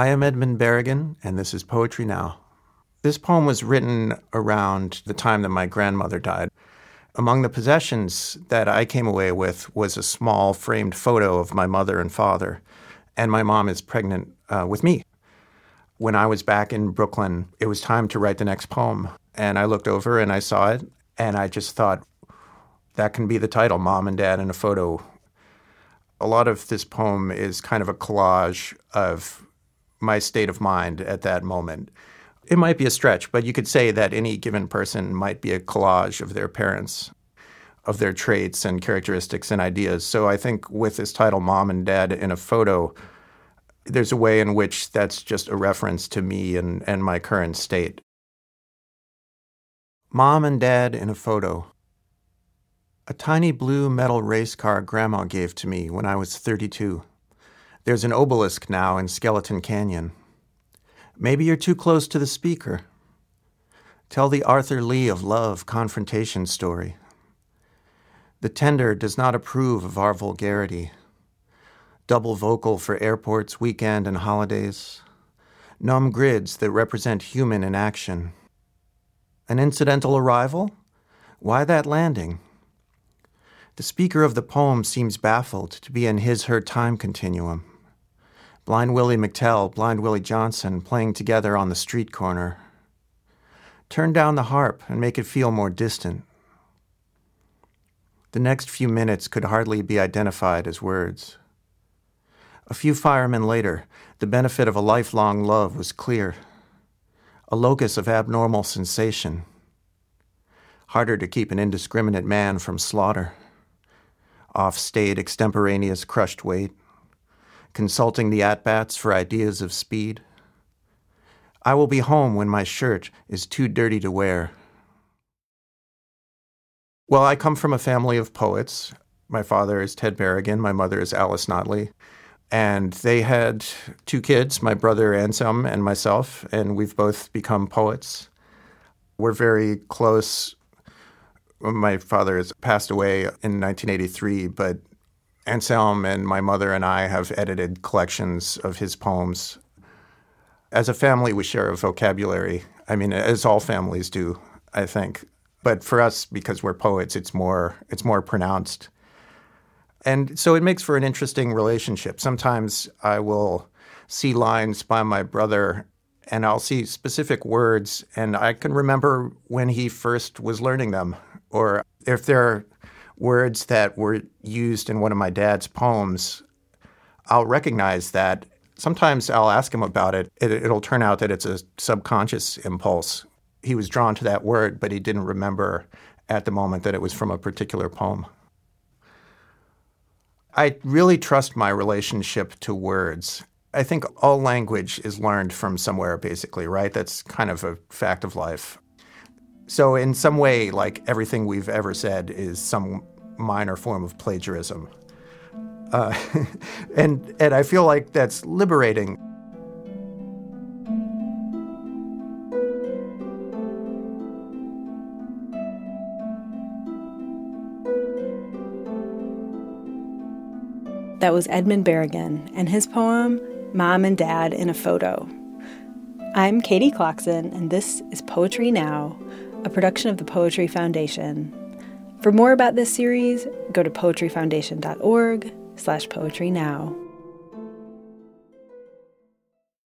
I am Edmund Berrigan, and this is Poetry Now. This poem was written around the time that my grandmother died. Among the possessions that I came away with was a small framed photo of my mother and father, and my mom is pregnant uh, with me. When I was back in Brooklyn, it was time to write the next poem, and I looked over and I saw it, and I just thought, that can be the title Mom and Dad in a Photo. A lot of this poem is kind of a collage of my state of mind at that moment. It might be a stretch, but you could say that any given person might be a collage of their parents, of their traits and characteristics and ideas. So I think with this title, Mom and Dad in a Photo, there's a way in which that's just a reference to me and, and my current state. Mom and Dad in a Photo. A tiny blue metal race car Grandma gave to me when I was 32. There's an obelisk now in Skeleton Canyon. Maybe you're too close to the speaker. Tell the Arthur Lee of love confrontation story. The tender does not approve of our vulgarity. Double vocal for airports, weekend, and holidays. Numb grids that represent human inaction. An incidental arrival? Why that landing? The speaker of the poem seems baffled to be in his her time continuum. Blind Willie McTell, Blind Willie Johnson playing together on the street corner. Turn down the harp and make it feel more distant. The next few minutes could hardly be identified as words. A few firemen later, the benefit of a lifelong love was clear. A locus of abnormal sensation. Harder to keep an indiscriminate man from slaughter. Off stayed extemporaneous crushed weight consulting the at-bats for ideas of speed. I will be home when my shirt is too dirty to wear. Well, I come from a family of poets. My father is Ted Berrigan, my mother is Alice Notley. And they had two kids, my brother Anselm and myself, and we've both become poets. We're very close. My father has passed away in 1983, but Anselm and my mother and I have edited collections of his poems. As a family, we share a vocabulary. I mean, as all families do, I think. But for us, because we're poets, it's more it's more pronounced. And so it makes for an interesting relationship. Sometimes I will see lines by my brother and I'll see specific words and I can remember when he first was learning them or if there words that were used in one of my dad's poems, I'll recognize that. Sometimes I'll ask him about it. it. It'll turn out that it's a subconscious impulse. He was drawn to that word, but he didn't remember at the moment that it was from a particular poem. I really trust my relationship to words. I think all language is learned from somewhere, basically, right? That's kind of a fact of life. So, in some way, like everything we've ever said is some minor form of plagiarism. Uh, and, and I feel like that's liberating. That was Edmund Berrigan and his poem, Mom and Dad in a Photo. I'm Katie Klocksin, and this is Poetry Now, a production of the Poetry Foundation. For more about this series, go to poetryfoundation.org slash poetry now.